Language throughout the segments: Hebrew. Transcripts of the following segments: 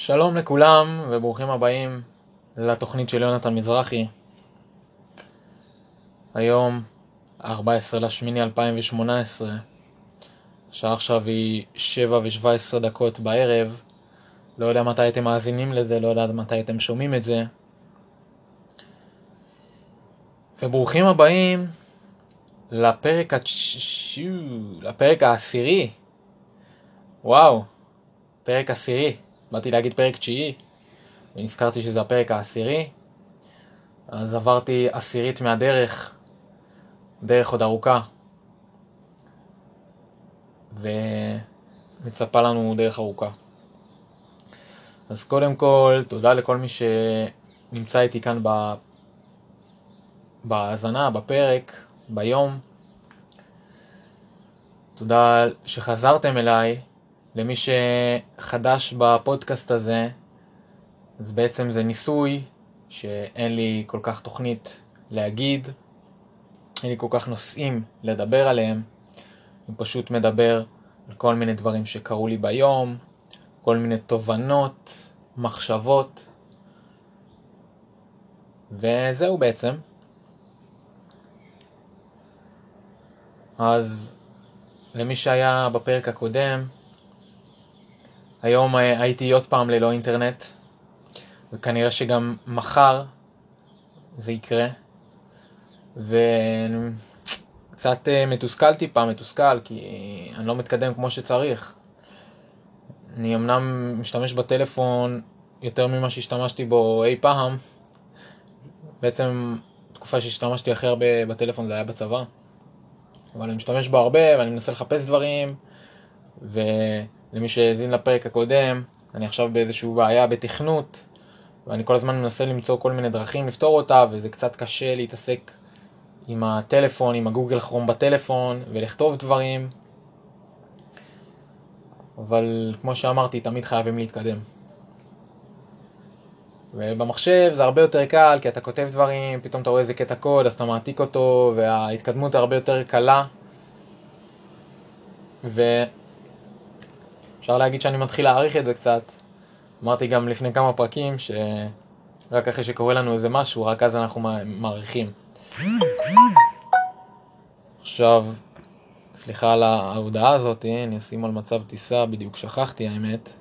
שלום לכולם וברוכים הבאים לתוכנית של יונתן מזרחי. היום, 14 לשמיני 2018, השעה עכשיו היא 7 ו-17 דקות בערב. לא יודע מתי אתם מאזינים לזה, לא יודע מתי אתם שומעים את זה. וברוכים הבאים לפרק, התש... לפרק העשירי. וואו, פרק עשירי. באתי להגיד פרק תשיעי, ונזכרתי שזה הפרק העשירי. אז עברתי עשירית מהדרך, דרך עוד ארוכה. ומצפה לנו דרך ארוכה. אז קודם כל, תודה לכל מי שנמצא איתי כאן בהאזנה, בפרק, ביום. תודה שחזרתם אליי. למי שחדש בפודקאסט הזה, אז בעצם זה ניסוי שאין לי כל כך תוכנית להגיד, אין לי כל כך נושאים לדבר עליהם. אני פשוט מדבר על כל מיני דברים שקרו לי ביום, כל מיני תובנות, מחשבות, וזהו בעצם. אז למי שהיה בפרק הקודם, היום אה, הייתי עוד פעם ללא אינטרנט, וכנראה שגם מחר זה יקרה. וקצת אה, מתוסכל טיפה, מתוסכל, כי אני לא מתקדם כמו שצריך. אני אמנם משתמש בטלפון יותר ממה שהשתמשתי בו אי פעם. בעצם תקופה שהשתמשתי הכי הרבה בטלפון זה היה בצבא. אבל אני משתמש בו הרבה ואני מנסה לחפש דברים, ולמי שהאזין לפרק הקודם, אני עכשיו באיזושהי בעיה בתכנות, ואני כל הזמן מנסה למצוא כל מיני דרכים לפתור אותה, וזה קצת קשה להתעסק עם הטלפון, עם הגוגל כרום בטלפון, ולכתוב דברים. אבל כמו שאמרתי, תמיד חייבים להתקדם. ובמחשב זה הרבה יותר קל, כי אתה כותב דברים, פתאום אתה רואה איזה קטע קוד, אז אתה מעתיק אותו, וההתקדמות הרבה יותר קלה. ואפשר להגיד שאני מתחיל להעריך את זה קצת. אמרתי גם לפני כמה פרקים, שרק אחרי שקורה לנו איזה משהו, רק אז אנחנו מעריכים. עכשיו, סליחה על ההודעה הזאת, אני אשים על מצב טיסה, בדיוק שכחתי האמת.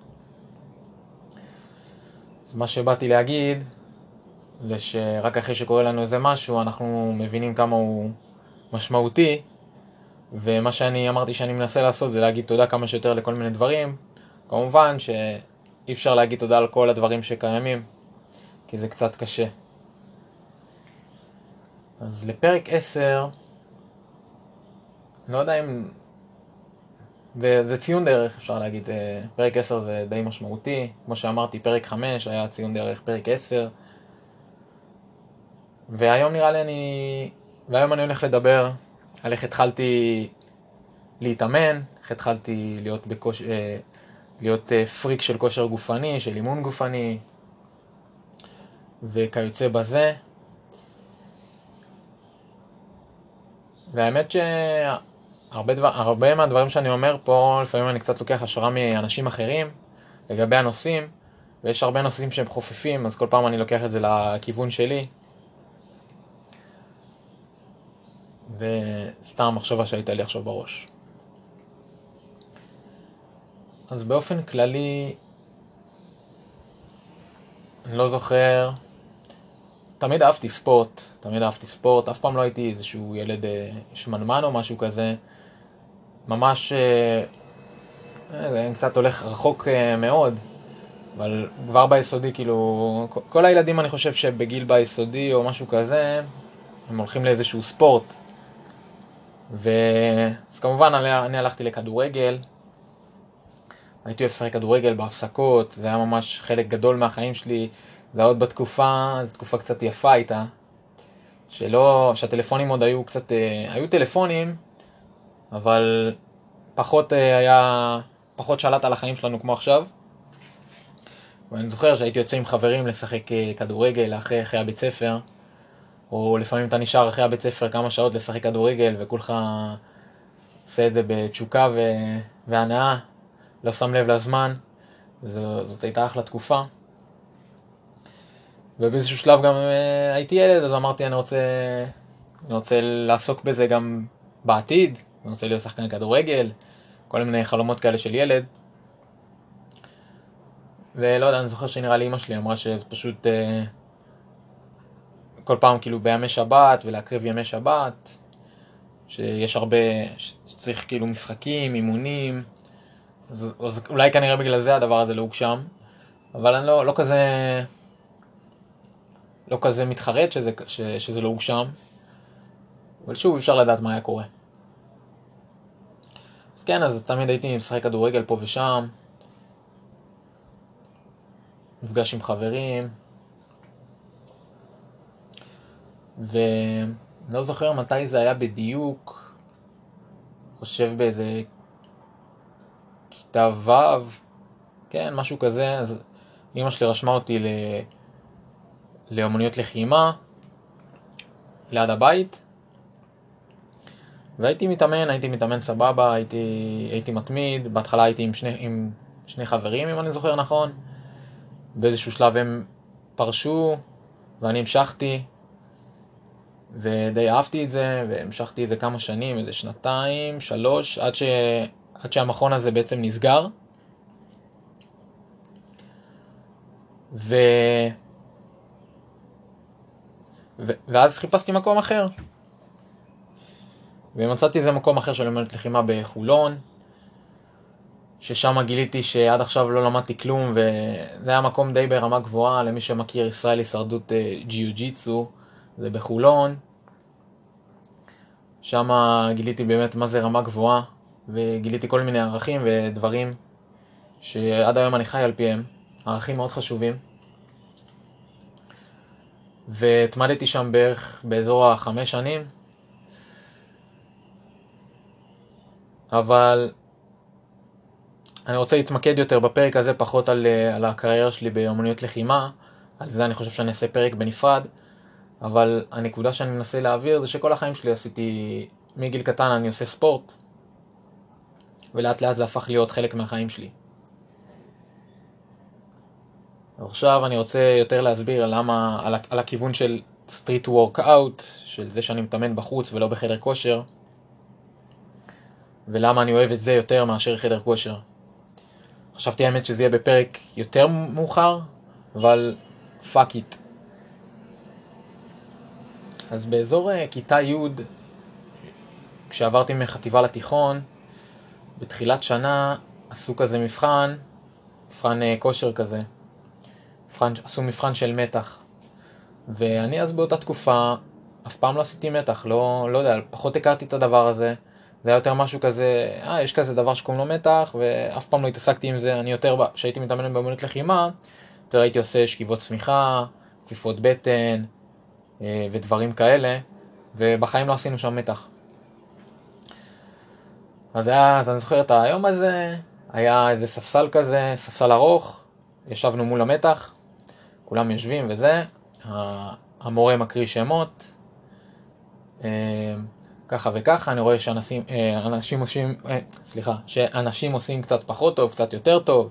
אז מה שבאתי להגיד, זה שרק אחרי שקורה לנו איזה משהו, אנחנו מבינים כמה הוא משמעותי, ומה שאני אמרתי שאני מנסה לעשות זה להגיד תודה כמה שיותר לכל מיני דברים. כמובן שאי אפשר להגיד תודה על כל הדברים שקיימים, כי זה קצת קשה. אז לפרק 10, לא יודע אם זה, זה ציון דרך, אפשר להגיד. זה, פרק 10 זה די משמעותי. כמו שאמרתי, פרק 5 היה ציון דרך, פרק 10. והיום נראה לי אני... והיום אני הולך לדבר על איך התחלתי להתאמן, איך התחלתי להיות, בקוש... אה, להיות אה, פריק של כושר גופני, של אימון גופני, וכיוצא בזה. והאמת ש... הרבה, דבר, הרבה מהדברים שאני אומר פה, לפעמים אני קצת לוקח השראה מאנשים אחרים לגבי הנושאים, ויש הרבה נושאים שהם חופפים, אז כל פעם אני לוקח את זה לכיוון שלי. וסתם מחשבה שהייתה לי עכשיו בראש. אז באופן כללי, אני לא זוכר, תמיד אהבתי ספורט, תמיד אהבתי ספורט, אף פעם לא הייתי איזשהו ילד אה, שמנמן או משהו כזה. ממש, אה, אה, זה קצת הולך רחוק מאוד, אבל כבר ביסודי, כאילו, כל הילדים אני חושב שבגיל ביסודי או משהו כזה, הם הולכים לאיזשהו ספורט. ואז כמובן אני, הלכתי לכדורגל, הייתי אוהב לשחק כדורגל בהפסקות, זה היה ממש חלק גדול מהחיים שלי, זה היה עוד בתקופה, זו תקופה קצת יפה הייתה, שלא, שהטלפונים עוד היו קצת, היו טלפונים, אבל פחות אה, היה, פחות שלט על החיים שלנו כמו עכשיו. ואני זוכר שהייתי יוצא עם חברים לשחק אה, כדורגל אחרי, אחרי הבית ספר, או לפעמים אתה נשאר אחרי הבית ספר כמה שעות לשחק כדורגל וכולך עושה את זה בתשוקה ו... והנאה, לא שם לב לזמן, זו, זאת הייתה אחלה תקופה. ובאיזשהו שלב גם אה, הייתי ילד, אז אמרתי אני רוצה, אני רוצה לעסוק בזה גם בעתיד, אני רוצה להיות שחקן כדורגל, כל מיני חלומות כאלה של ילד. ולא יודע, אני זוכר שנראה לי אמא שלי אמרה שזה פשוט אה, כל פעם כאילו בימי שבת ולהקריב ימי שבת, שיש הרבה, שצריך כאילו משחקים, אימונים, אז, אז אולי כנראה בגלל זה הדבר הזה לא הוגשם, אבל אני לא, לא כזה, לא כזה מתחרט שזה, ש, שזה לא הוגשם, אבל שוב אפשר לדעת מה היה קורה. אז כן, אז תמיד הייתי משחק כדורגל פה ושם, נפגש עם חברים, ואני לא זוכר מתי זה היה בדיוק, חושב באיזה כיתה ו', כן, משהו כזה, אז אמא שלי רשמה אותי ל... לאמנויות לחימה, ליד הבית, והייתי מתאמן, הייתי מתאמן סבבה, הייתי, הייתי מתמיד, בהתחלה הייתי עם שני, עם שני חברים, אם אני זוכר נכון, באיזשהו שלב הם פרשו, ואני המשכתי, ודי אהבתי את זה, והמשכתי את זה כמה שנים, איזה שנתיים, שלוש, עד, ש... עד שהמכון הזה בעצם נסגר. ו... ו... ואז חיפשתי מקום אחר. ומצאתי איזה מקום אחר של אמנות לחימה בחולון, ששם גיליתי שעד עכשיו לא למדתי כלום, וזה היה מקום די ברמה גבוהה, למי שמכיר ישראל הישרדות אה, ג'יו ג'יצו, זה בחולון. שם גיליתי באמת מה זה רמה גבוהה, וגיליתי כל מיני ערכים ודברים שעד היום אני חי על פיהם, ערכים מאוד חשובים. והתמדתי שם בערך באזור החמש שנים, אבל אני רוצה להתמקד יותר בפרק הזה, פחות על, על הקריירה שלי באמנויות לחימה, על זה אני חושב שאני אעשה פרק בנפרד, אבל הנקודה שאני מנסה להעביר זה שכל החיים שלי עשיתי, מגיל קטן אני עושה ספורט, ולאט לאט זה הפך להיות חלק מהחיים שלי. עכשיו אני רוצה יותר להסביר למה, על, על הכיוון של street workout, של זה שאני מתאמן בחוץ ולא בחדר כושר, ולמה אני אוהב את זה יותר מאשר חדר כושר. חשבתי האמת שזה יהיה בפרק יותר מאוחר, אבל fuck it. אז באזור אה, כיתה י', כשעברתי מחטיבה לתיכון, בתחילת שנה עשו כזה מבחן, מבחן אה, כושר כזה. מבחן, עשו מבחן של מתח. ואני אז באותה תקופה אף פעם לא עשיתי מתח, לא, לא יודע, פחות הכרתי את הדבר הזה. זה היה יותר משהו כזה, אה, יש כזה דבר שקוראים לו מתח, ואף פעם לא התעסקתי עם זה, אני יותר, כשהייתי מתאמן באמנות לחימה, יותר הייתי עושה שכיבות צמיחה, כפיפות בטן, אה, ודברים כאלה, ובחיים לא עשינו שם מתח. אז היה, אז אני זוכר את היום הזה, היה איזה ספסל כזה, ספסל ארוך, ישבנו מול המתח, כולם יושבים וזה, המורה מקריא שמות, אה, ככה וככה, אני רואה שאנשים אה, עושים, אה, סליחה, שאנשים עושים קצת פחות טוב, קצת יותר טוב,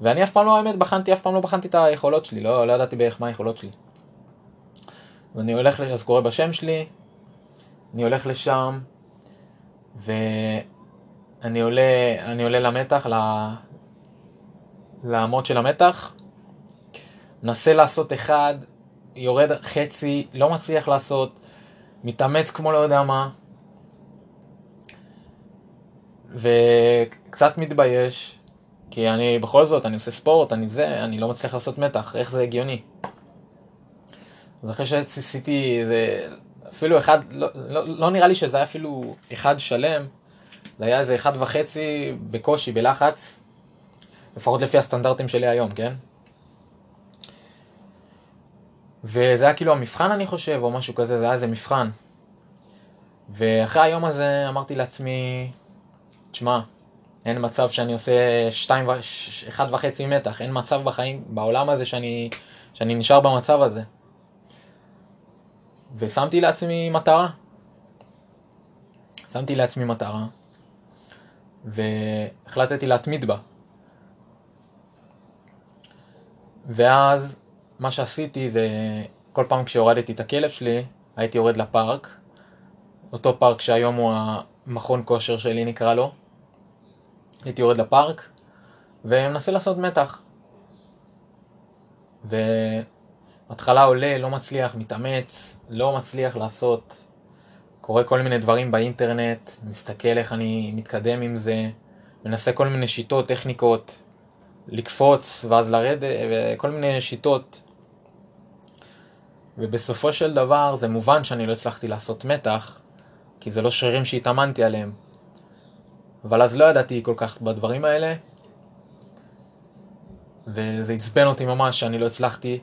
ואני אף פעם לא, האמת, בחנתי, אף פעם לא בחנתי את היכולות שלי, לא, לא ידעתי בערך מה היכולות שלי. ואני הולך, אז קורא בשם שלי, אני הולך לשם, ואני עולה, אני עולה למתח, לאמות של המתח, מנסה לעשות אחד, יורד חצי, לא מצליח לעשות, מתאמץ כמו לא יודע מה, וקצת מתבייש, כי אני בכל זאת, אני עושה ספורט, אני זה, אני לא מצליח לעשות מתח, איך זה הגיוני? אז אחרי שעשיתי איזה, אפילו אחד, לא, לא, לא נראה לי שזה היה אפילו אחד שלם, זה היה איזה אחד וחצי בקושי, בלחץ, לפחות לפי הסטנדרטים שלי היום, כן? וזה היה כאילו המבחן אני חושב, או משהו כזה, זה היה איזה מבחן. ואחרי היום הזה אמרתי לעצמי, תשמע, אין מצב שאני עושה שתיים, ו... אחד וחצי מתח, אין מצב בחיים, בעולם הזה שאני, שאני נשאר במצב הזה. ושמתי לעצמי מטרה. שמתי לעצמי מטרה, והחלטתי להתמיד בה. ואז מה שעשיתי זה, כל פעם כשהורדתי את הכלב שלי, הייתי יורד לפארק, אותו פארק שהיום הוא המכון כושר שלי נקרא לו. הייתי יורד לפארק ומנסה לעשות מתח. והתחלה עולה, לא מצליח, מתאמץ, לא מצליח לעשות, קורא כל מיני דברים באינטרנט, מסתכל איך אני מתקדם עם זה, מנסה כל מיני שיטות, טכניקות, לקפוץ ואז לרדת, וכל מיני שיטות. ובסופו של דבר זה מובן שאני לא הצלחתי לעשות מתח, כי זה לא שרירים שהתאמנתי עליהם. אבל אז לא ידעתי כל כך בדברים האלה, וזה עצבן אותי ממש שאני לא הצלחתי,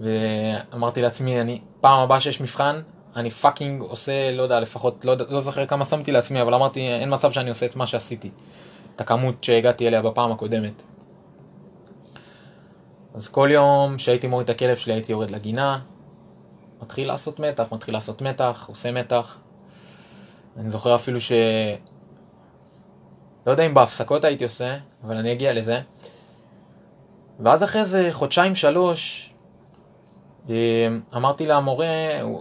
ואמרתי לעצמי, אני, פעם הבאה שיש מבחן, אני פאקינג עושה, לא יודע, לפחות, לא, לא זוכר כמה שמתי לעצמי, אבל אמרתי, אין מצב שאני עושה את מה שעשיתי, את הכמות שהגעתי אליה בפעם הקודמת. אז כל יום שהייתי מוריד את הכלב שלי הייתי יורד לגינה, מתחיל לעשות מתח, מתחיל לעשות מתח, עושה מתח. אני זוכר אפילו ש... לא יודע אם בהפסקות הייתי עושה, אבל אני אגיע לזה. ואז אחרי איזה חודשיים שלוש, אמרתי למורה,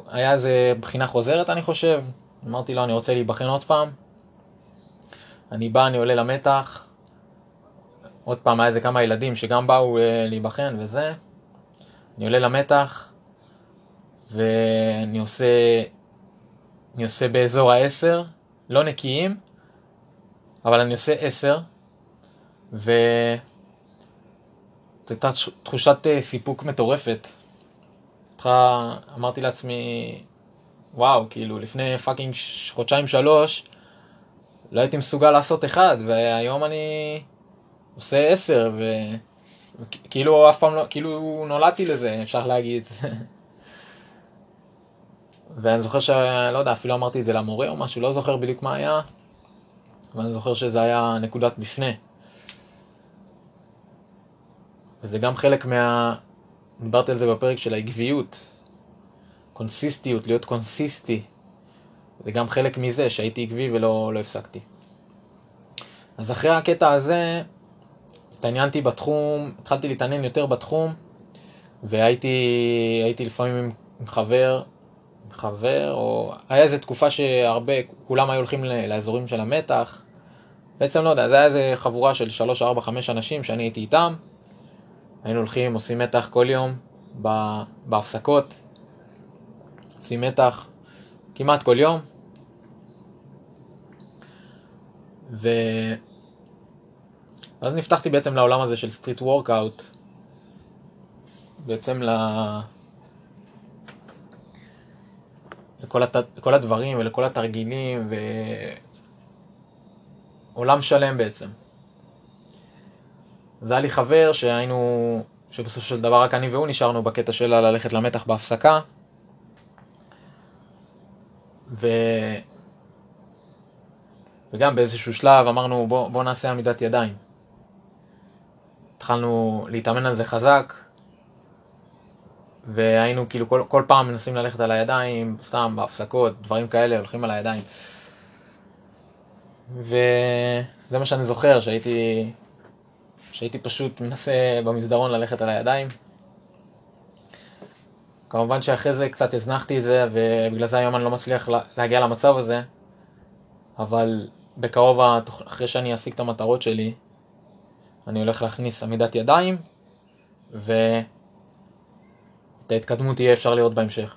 היה איזה בחינה חוזרת אני חושב, אמרתי לו אני רוצה להיבחן עוד פעם. אני בא, אני עולה למתח, עוד פעם היה איזה כמה ילדים שגם באו אה, להיבחן וזה. אני עולה למתח, ואני עושה, אני עושה באזור העשר, לא נקיים, אבל אני עושה עשר, ו... זו הייתה תחושת אה, סיפוק מטורפת. אותך אמרתי לעצמי, וואו, כאילו לפני פאקינג חודשיים שלוש לא הייתי מסוגל לעשות אחד, והיום אני עושה עשר, וכאילו אף פעם לא, כאילו נולדתי לזה, אפשר להגיד. ואני זוכר שלא יודע, אפילו אמרתי את זה למורה או משהו, לא זוכר בדיוק מה היה, אבל אני זוכר שזה היה נקודת מפנה. וזה גם חלק מה... דיברתי על זה בפרק של העקביות, קונסיסטיות, להיות קונסיסטי. זה גם חלק מזה שהייתי עקבי ולא לא הפסקתי. אז אחרי הקטע הזה, התעניינתי בתחום, התחלתי להתעניין יותר בתחום, והייתי לפעמים עם, חבר, עם חבר, או היה איזו תקופה שהרבה, כולם היו הולכים לאזורים של המתח. בעצם לא יודע, זה היה איזה חבורה של 3, 4, 5 אנשים שאני הייתי איתם. היינו הולכים, עושים מתח כל יום בהפסקות, עושים מתח כמעט כל יום. ו... ואז נפתחתי בעצם לעולם הזה של street workout, בעצם ל... לכל, הת... הדברים ולכל התרגילים ועולם שלם בעצם. זה היה לי חבר שהיינו, שבסופו של דבר רק אני והוא נשארנו בקטע של ללכת למתח בהפסקה. ו... וגם באיזשהו שלב אמרנו בוא, בוא נעשה עמידת ידיים. התחלנו להתאמן על זה חזק, והיינו כאילו כל, כל פעם מנסים ללכת על הידיים, סתם בהפסקות, דברים כאלה, הולכים על הידיים. וזה מה שאני זוכר, שהייתי שהייתי פשוט מנסה במסדרון ללכת על הידיים. כמובן שאחרי זה קצת הזנחתי את זה, ובגלל זה היום אני לא מצליח להגיע למצב הזה, אבל בקרוב, אחרי שאני אשיג את המטרות שלי, אני הולך להכניס עמידת ידיים, ואת ההתקדמות יהיה אפשר לראות בהמשך.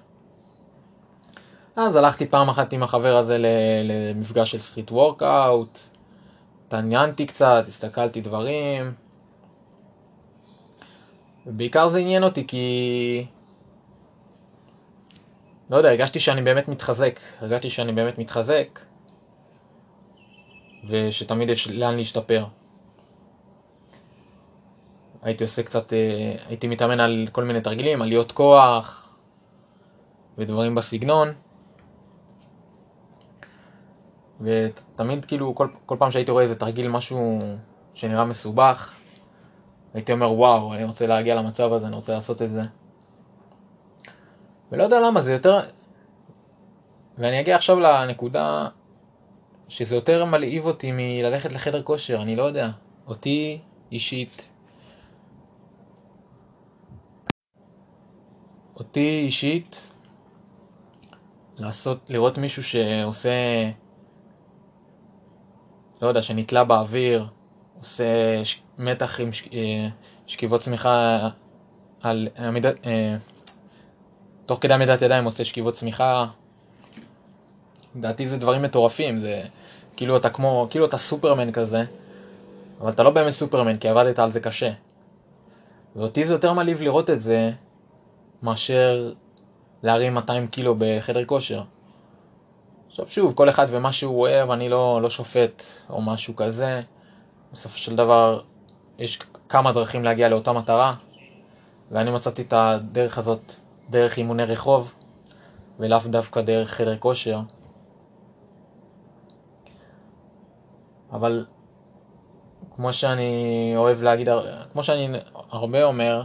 אז הלכתי פעם אחת עם החבר הזה למפגש של street workout, התעניינתי קצת, הסתכלתי דברים, ובעיקר זה עניין אותי כי... לא יודע, הרגשתי שאני באמת מתחזק, הרגשתי שאני באמת מתחזק, ושתמיד יש לאן להשתפר. הייתי עושה קצת, אה, הייתי מתאמן על כל מיני תרגילים, עליות כוח ודברים בסגנון. ותמיד כאילו, כל, כל פעם שהייתי רואה איזה תרגיל, משהו שנראה מסובך, הייתי אומר, וואו, אני רוצה להגיע למצב הזה, אני רוצה לעשות את זה. ולא יודע למה, זה יותר... ואני אגיע עכשיו לנקודה שזה יותר מלהיב אותי מללכת לחדר כושר, אני לא יודע. אותי אישית, אותי אישית, לעשות, לראות מישהו שעושה, לא יודע, שנתלה באוויר, עושה מתח עם אה, שכיבות צמיחה על עמידת, אה, תוך כדי עמידת ידיים עושה שכיבות צמיחה. לדעתי זה דברים מטורפים, זה כאילו אתה כמו, כאילו אתה סופרמן כזה, אבל אתה לא באמת סופרמן כי עבדת על זה קשה. ואותי זה יותר מעליב לראות את זה מאשר להרים 200 קילו בחדר כושר. עכשיו שוב, כל אחד ומה שהוא אוהב, אני לא, לא שופט או משהו כזה. בסופו של דבר, יש כמה דרכים להגיע לאותה מטרה, ואני מצאתי את הדרך הזאת דרך אימוני רחוב, ולאו דווקא דרך חדר כושר. אבל כמו שאני אוהב להגיד, כמו שאני הרבה אומר,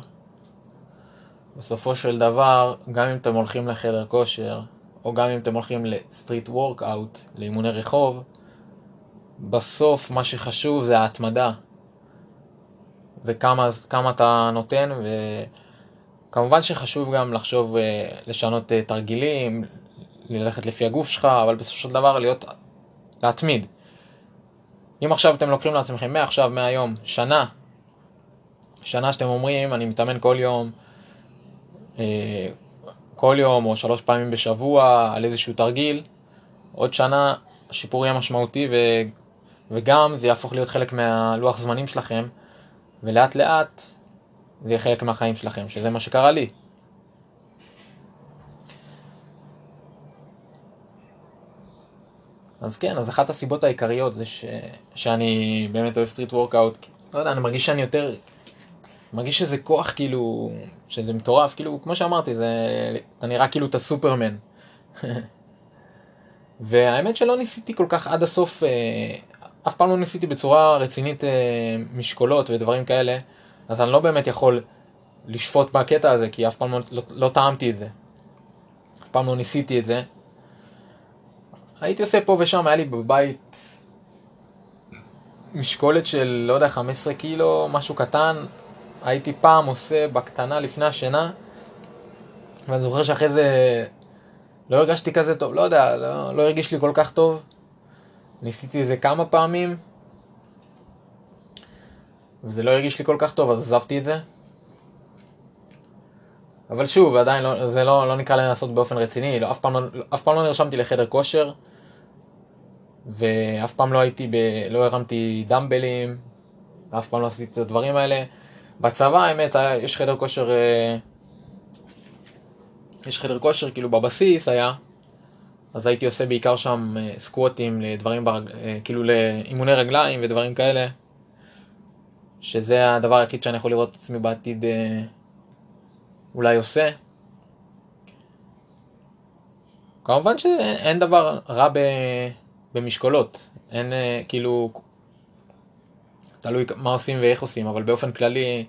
בסופו של דבר, גם אם אתם הולכים לחדר כושר, או גם אם אתם הולכים לסטריט וורקאוט, לאימוני רחוב, בסוף מה שחשוב זה ההתמדה. וכמה אתה נותן, וכמובן שחשוב גם לחשוב, אה, לשנות אה, תרגילים, ללכת לפי הגוף שלך, אבל בסופו של דבר להיות, להתמיד. אם עכשיו אתם לוקחים לעצמכם מעכשיו, מהיום, שנה, שנה שאתם אומרים, אני מתאמן כל יום, אה, כל יום או שלוש פעמים בשבוע על איזשהו תרגיל, עוד שנה השיפור יהיה משמעותי ו... וגם זה יהפוך להיות חלק מהלוח זמנים שלכם, ולאט לאט זה יהיה חלק מהחיים שלכם, שזה מה שקרה לי. אז כן, אז אחת הסיבות העיקריות זה ש... שאני באמת אוהב street workout, לא יודע, אני מרגיש שאני יותר, מרגיש שזה כוח כאילו, שזה מטורף, כאילו, כמו שאמרתי, זה, אתה נראה כאילו אתה סופרמן. והאמת שלא ניסיתי כל כך עד הסוף, אה, אף פעם לא ניסיתי בצורה רצינית אה, משקולות ודברים כאלה, אז אני לא באמת יכול לשפוט בקטע הזה, כי אף פעם לא, לא, לא טעמתי את זה. אף פעם לא ניסיתי את זה. הייתי עושה פה ושם, היה לי בבית משקולת של, לא יודע, 15 קילו, משהו קטן. הייתי פעם עושה בקטנה לפני השינה, ואני זוכר שאחרי זה לא הרגשתי כזה טוב, לא יודע, לא, לא הרגיש לי כל כך טוב. ניסיתי את זה כמה פעמים, וזה לא הרגיש לי כל כך טוב, אז עזבתי את זה. אבל שוב, עדיין לא, זה לא, לא נקרא לנסות באופן רציני, לא, אף, פעם לא, אף פעם לא נרשמתי לחדר כושר, ואף פעם לא הייתי, ב, לא הרמתי דמבלים, ואף פעם לא עשיתי את הדברים האלה. בצבא, האמת, יש חדר כושר, אה, יש חדר כושר, כאילו בבסיס היה, אז הייתי עושה בעיקר שם אה, סקווטים לדברים, ברג... אה, כאילו לאימוני רגליים ודברים כאלה, שזה הדבר היחיד שאני יכול לראות את עצמי בעתיד אולי עושה. כמובן שאין דבר רע במשקולות, אין כאילו, תלוי מה עושים ואיך עושים, אבל באופן כללי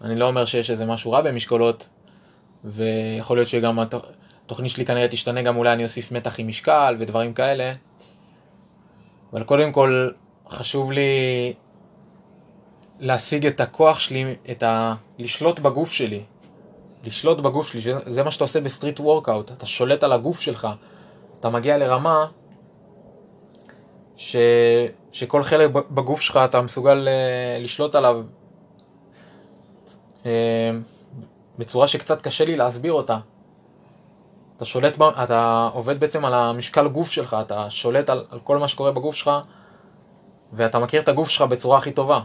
אני לא אומר שיש איזה משהו רע במשקולות, ויכול להיות שגם התוכנית שלי כנראה תשתנה, גם אולי אני אוסיף מתח עם משקל ודברים כאלה. אבל קודם כל חשוב לי להשיג את הכוח שלי, את ה... לשלוט בגוף שלי. לשלוט בגוף שלי, זה מה שאתה עושה ב street workout, אתה שולט על הגוף שלך, אתה מגיע לרמה ש... שכל חלק בגוף שלך אתה מסוגל אה, לשלוט עליו אה, בצורה שקצת קשה לי להסביר אותה. אתה שולט, אתה עובד בעצם על המשקל גוף שלך, אתה שולט על, על כל מה שקורה בגוף שלך, ואתה מכיר את הגוף שלך בצורה הכי טובה.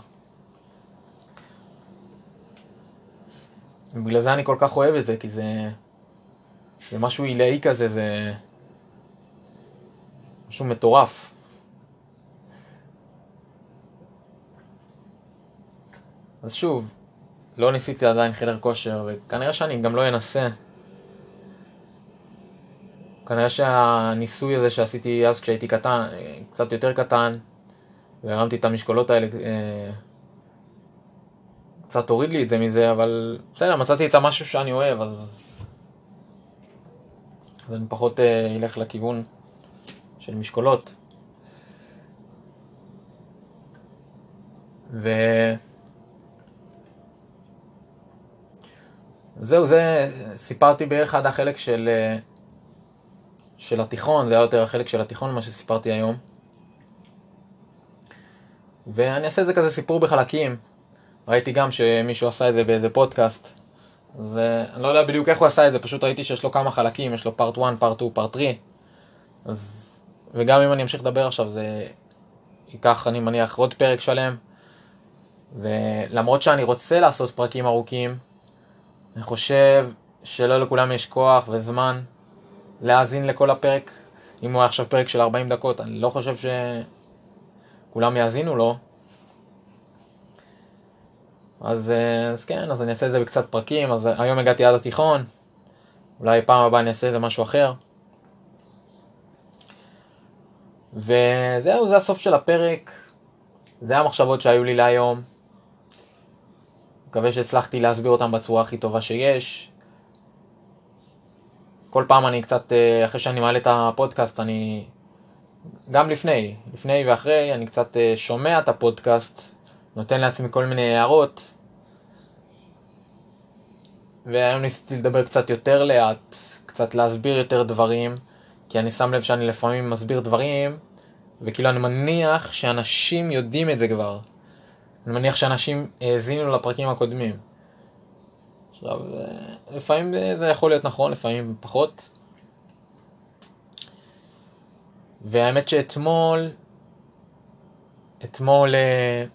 ובגלל זה אני כל כך אוהב את זה, כי זה, זה משהו עילאי כזה, זה משהו מטורף. אז שוב, לא ניסיתי עדיין חדר כושר, וכנראה שאני גם לא אנסה. כנראה שהניסוי הזה שעשיתי אז כשהייתי קטן, קצת יותר קטן, והרמתי את המשקולות האלה, אה, קצת הוריד לי את זה מזה, אבל בסדר, מצאתי את המשהו שאני אוהב, אז... אז אני פחות אה, אלך לכיוון של משקולות. ו... זהו, זה, סיפרתי בערך עד החלק של, אה, של התיכון, זה היה יותר החלק של התיכון, מה שסיפרתי היום. ואני אעשה את זה כזה סיפור בחלקים. ראיתי גם שמישהו עשה את זה באיזה פודקאסט. אז אני לא יודע בדיוק איך הוא עשה את זה, פשוט ראיתי שיש לו כמה חלקים, יש לו פארט 1, פארט 2, פארט 3. אז... וגם אם אני אמשיך לדבר עכשיו, זה ייקח, אני מניח, עוד פרק שלם. ולמרות שאני רוצה לעשות פרקים ארוכים, אני חושב שלא לכולם יש כוח וזמן להאזין לכל הפרק. אם הוא היה עכשיו פרק של 40 דקות, אני לא חושב שכולם יאזינו לו. אז, אה, אז כן, אז אני אעשה את זה בקצת פרקים, אז היום הגעתי עד התיכון, אולי פעם הבאה אני אעשה איזה משהו אחר. וזהו, זה הסוף של הפרק. זה המחשבות שהיו לי להיום. מקווה שהצלחתי להסביר אותם בצורה הכי טובה שיש. כל פעם אני קצת, אה, אחרי שאני מעלה את הפודקאסט, אני... גם לפני, לפני ואחרי, אני קצת אה, שומע את הפודקאסט, נותן לעצמי כל מיני הערות. והיום ניסיתי לדבר קצת יותר לאט, קצת להסביר יותר דברים, כי אני שם לב שאני לפעמים מסביר דברים, וכאילו אני מניח שאנשים יודעים את זה כבר. אני מניח שאנשים האזינו לפרקים הקודמים. עכשיו, אה, לפעמים זה יכול להיות נכון, לפעמים פחות. והאמת שאתמול, אתמול אה,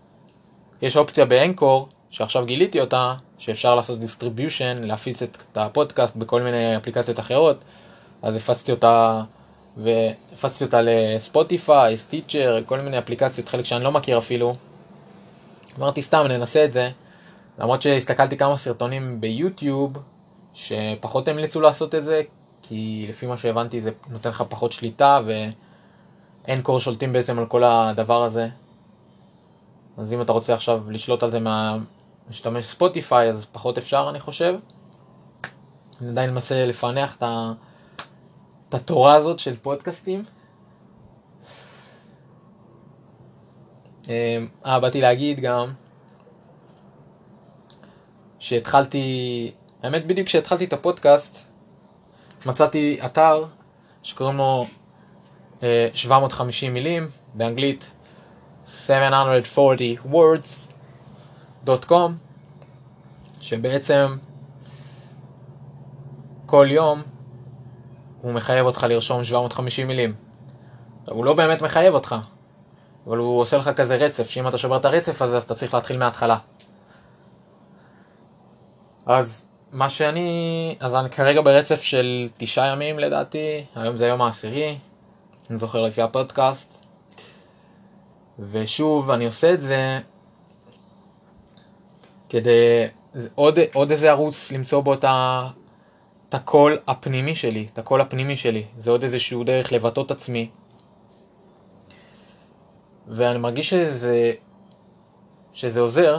יש אופציה באנקור, שעכשיו גיליתי אותה, שאפשר לעשות distribution, להפיץ את הפודקאסט בכל מיני אפליקציות אחרות, אז הפצתי אותה, והפצתי אותה לספוטיפיי, סטיצ'ר, כל מיני אפליקציות, חלק שאני לא מכיר אפילו. אמרתי סתם ננסה את זה, למרות שהסתכלתי כמה סרטונים ביוטיוב שפחות המליצו לעשות את זה, כי לפי מה שהבנתי זה נותן לך פחות שליטה ואין קור שולטים בעצם על כל הדבר הזה. אז אם אתה רוצה עכשיו לשלוט על זה מהמשתמש ספוטיפיי אז פחות אפשר אני חושב. אני עדיין מנסה לפענח את, התורה הזאת של פודקאסטים. אה, באתי להגיד גם שהתחלתי, האמת בדיוק כשהתחלתי את הפודקאסט, מצאתי אתר שקוראים לו אה, 750 מילים, באנגלית 740words.com, שבעצם כל יום הוא מחייב אותך לרשום 750 מילים. הוא לא באמת מחייב אותך, אבל הוא עושה לך כזה רצף, שאם אתה שובר את הרצף הזה, אז אתה צריך להתחיל מההתחלה. אז מה שאני, אז אני כרגע ברצף של תשעה ימים לדעתי, היום זה היום העשירי, אני זוכר לפי הפודקאסט. ושוב, אני עושה את זה כדי, עוד, עוד איזה ערוץ למצוא בו את, ה, את הקול הפנימי שלי, את הקול הפנימי שלי. זה עוד איזשהו דרך לבטא את עצמי. ואני מרגיש שזה, שזה עוזר,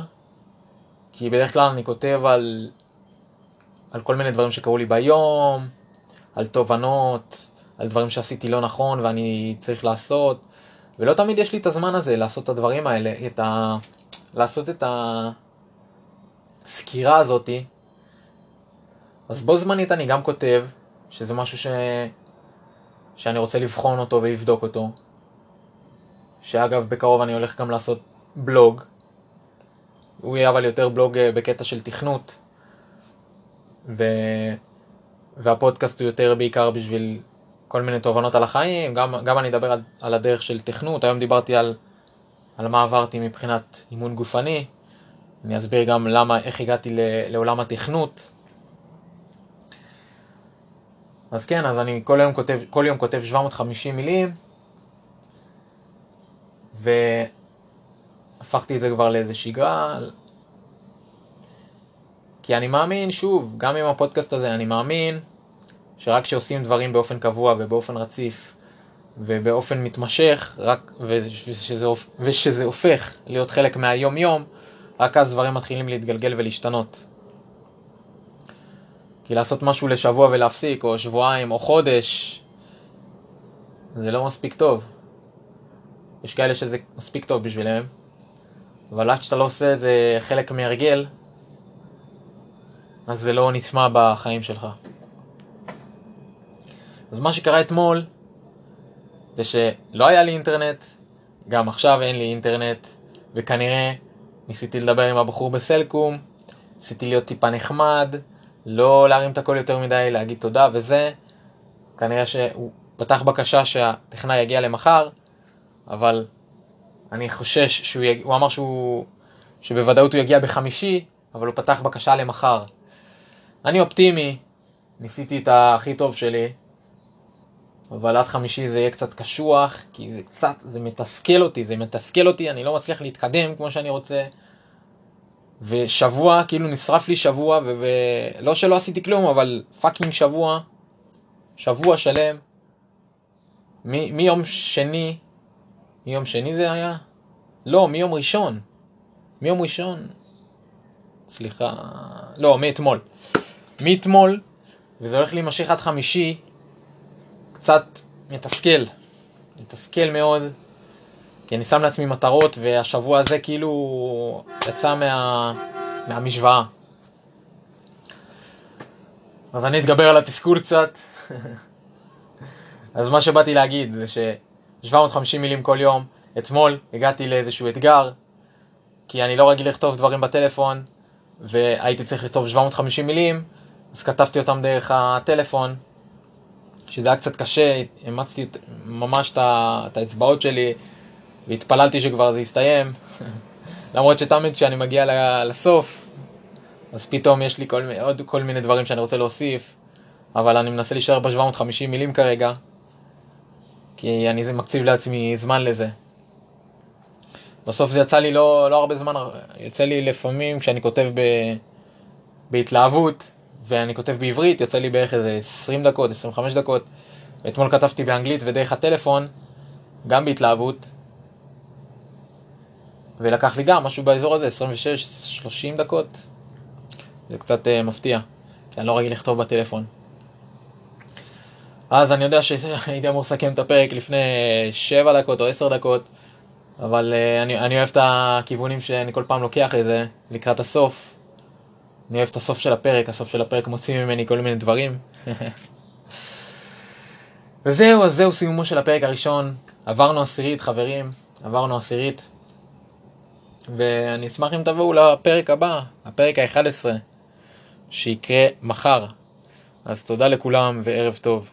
כי בדרך כלל אני כותב על, על כל מיני דברים שקרו לי ביום, על תובנות, על דברים שעשיתי לא נכון ואני צריך לעשות, ולא תמיד יש לי את הזמן הזה לעשות את הדברים האלה, את ה... לעשות את הסקירה הזאתי. אז בו זמנית אני גם כותב, שזה משהו ש... שאני רוצה לבחון אותו ולבדוק אותו. שאגב, בקרוב אני הולך גם לעשות בלוג. הוא יהיה אבל יותר בלוג אה, בקטע של תכנות. ו... והפודקאסט הוא יותר בעיקר בשביל כל מיני תובנות על החיים, גם, גם אני אדבר על, על הדרך של תכנות, היום דיברתי על, על מה עברתי מבחינת אימון גופני, אני אסביר גם למה, איך הגעתי ל, לעולם התכנות. אז כן, אז אני כל יום כותב, כל יום כותב 750 מילים, והפכתי את זה כבר לאיזה שגרה, כי אני מאמין, שוב, גם עם הפודקאסט הזה, אני מאמין שרק כשעושים דברים באופן קבוע ובאופן רציף ובאופן מתמשך, רק, ושזה, ושזה הופך להיות חלק מהיום-יום, רק אז דברים מתחילים להתגלגל ולהשתנות. כי לעשות משהו לשבוע ולהפסיק, או שבועיים, או חודש, זה לא מספיק טוב. יש כאלה שזה מספיק טוב בשבילם, אבל עד שאתה לא עושה איזה חלק מהרגל, אז זה לא נטמע בחיים שלך. אז מה שקרה אתמול, זה שלא היה לי אינטרנט, גם עכשיו אין לי אינטרנט, וכנראה ניסיתי לדבר עם הבחור בסלקום, ניסיתי להיות טיפה נחמד, לא להרים את הכל יותר מדי, להגיד תודה וזה. כנראה שהוא פתח בקשה שהטכנאי יגיע למחר, אבל אני חושש שהוא יגיע, הוא אמר שהוא, שבוודאות הוא יגיע בחמישי, אבל הוא פתח בקשה למחר. אני אופטימי, ניסיתי את הכי טוב שלי, אבל עד חמישי זה יהיה קצת קשוח, כי זה קצת, זה מתסכל אותי, זה מתסכל אותי, אני לא מצליח להתקדם כמו שאני רוצה. ושבוע, כאילו נשרף לי שבוע, ולא שלא עשיתי כלום, אבל פאקינג שבוע, שבוע שלם, מ- מיום שני, מיום שני זה היה? לא, מיום ראשון. מיום ראשון. סליחה, לא, מאתמול. מאתמול, וזה הולך להימשך עד חמישי, קצת מתסכל. מתסכל מאוד, כי אני שם לעצמי מטרות, והשבוע הזה כאילו יצא מה... מהמשוואה. אז אני אתגבר על התסכול קצת. אז מה שבאתי להגיד זה ש-750 מילים כל יום, אתמול הגעתי לאיזשהו אתגר, כי אני לא רגיל לכתוב דברים בטלפון, והייתי צריך לכתוב 750 מילים, אז כתבתי אותם דרך הטלפון, שזה היה קצת קשה, אימצתי ממש את האצבעות שלי, והתפללתי שכבר זה יסתיים. למרות שתמיד כשאני מגיע לסוף, אז פתאום יש לי כל, עוד כל מיני דברים שאני רוצה להוסיף, אבל אני מנסה להישאר ב-750 מילים כרגע, כי אני מקציב לעצמי זמן לזה. בסוף זה יצא לי לא, לא הרבה זמן, יוצא לי לפעמים כשאני כותב ב, בהתלהבות, ואני כותב בעברית, יוצא לי בערך איזה 20 דקות, 25 דקות. אתמול כתבתי באנגלית ודרך הטלפון, גם בהתלהבות, ולקח לי גם משהו באזור הזה, 26-30 דקות. זה קצת uh, מפתיע, כי אני לא רגיל לכתוב בטלפון. אז אני יודע שהייתי אמור לסכם את הפרק לפני 7 דקות או 10 דקות, אבל uh, אני, אני אוהב את הכיוונים שאני כל פעם לוקח לזה לקראת הסוף. אני אוהב את הסוף של הפרק, הסוף של הפרק מוציא ממני כל מיני דברים. וזהו, אז זהו סיומו של הפרק הראשון. עברנו עשירית, חברים, עברנו עשירית. ואני אשמח אם תבואו לפרק הבא, הפרק ה-11, שיקרה מחר. אז תודה לכולם וערב טוב.